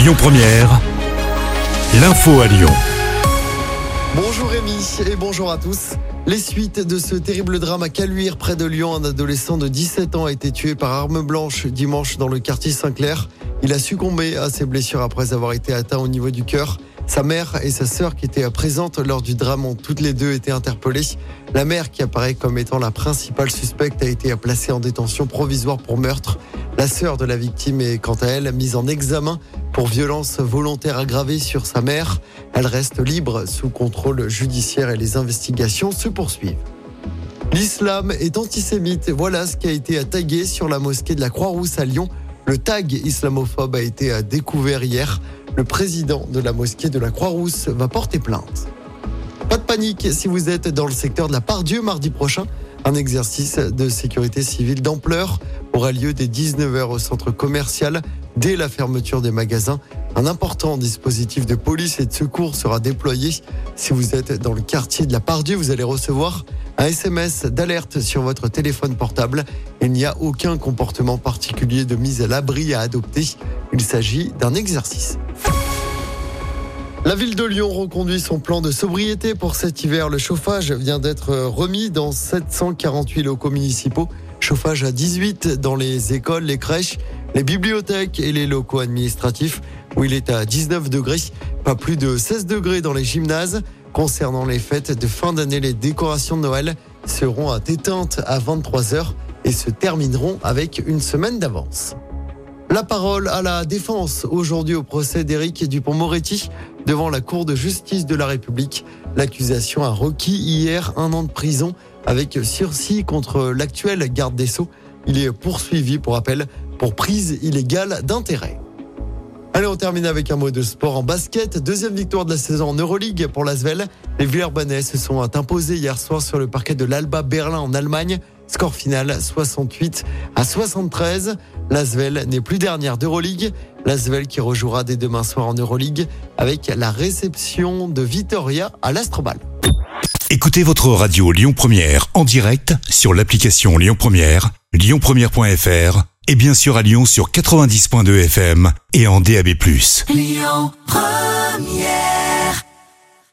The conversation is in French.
Lyon Première, l'info à Lyon. Bonjour Rémi et bonjour à tous. Les suites de ce terrible drame à Caluire, près de Lyon, un adolescent de 17 ans a été tué par arme blanche dimanche dans le quartier Saint-Clair. Il a succombé à ses blessures après avoir été atteint au niveau du cœur. Sa mère et sa sœur qui étaient présentes lors du drame ont toutes les deux été interpellées. La mère, qui apparaît comme étant la principale suspecte, a été placée en détention provisoire pour meurtre. La sœur de la victime est quant à elle mise en examen pour violence volontaire aggravée sur sa mère. Elle reste libre sous contrôle judiciaire et les investigations se poursuivent. L'islam est antisémite. Voilà ce qui a été tagué sur la mosquée de la Croix-Rousse à Lyon. Le tag islamophobe a été découvert hier. Le président de la mosquée de la Croix-Rousse va porter plainte. Pas de panique si vous êtes dans le secteur de la Part-Dieu mardi prochain. Un exercice de sécurité civile d'ampleur aura lieu dès 19h au centre commercial dès la fermeture des magasins. Un important dispositif de police et de secours sera déployé. Si vous êtes dans le quartier de la Pardieu, vous allez recevoir un SMS d'alerte sur votre téléphone portable. Il n'y a aucun comportement particulier de mise à l'abri à adopter. Il s'agit d'un exercice. La ville de Lyon reconduit son plan de sobriété pour cet hiver. Le chauffage vient d'être remis dans 748 locaux municipaux. Chauffage à 18 dans les écoles, les crèches, les bibliothèques et les locaux administratifs où il est à 19 degrés, pas plus de 16 degrés dans les gymnases. Concernant les fêtes de fin d'année, les décorations de Noël seront à détente à 23h et se termineront avec une semaine d'avance. La parole à la défense aujourd'hui au procès d'Éric Dupont-Moretti devant la Cour de justice de la République. L'accusation a requis hier un an de prison avec sursis contre l'actuel garde des Sceaux. Il est poursuivi pour appel pour prise illégale d'intérêt. Allez, on termine avec un mot de sport en basket. Deuxième victoire de la saison en Euroleague pour l'Asvel. Les Villeurbanais se sont imposés hier soir sur le parquet de l'Alba Berlin en Allemagne. Score final 68 à 73. L'Asvel n'est plus dernière d'Euroleague. L'Asvel qui rejouera dès demain soir en Euroleague avec la réception de Vitoria à l'Astrobal. Écoutez votre radio Lyon Première en direct sur l'application Lyon Première, lyonpremière.fr et bien sûr à Lyon sur 90.2 FM et en DAB+. Lyon Première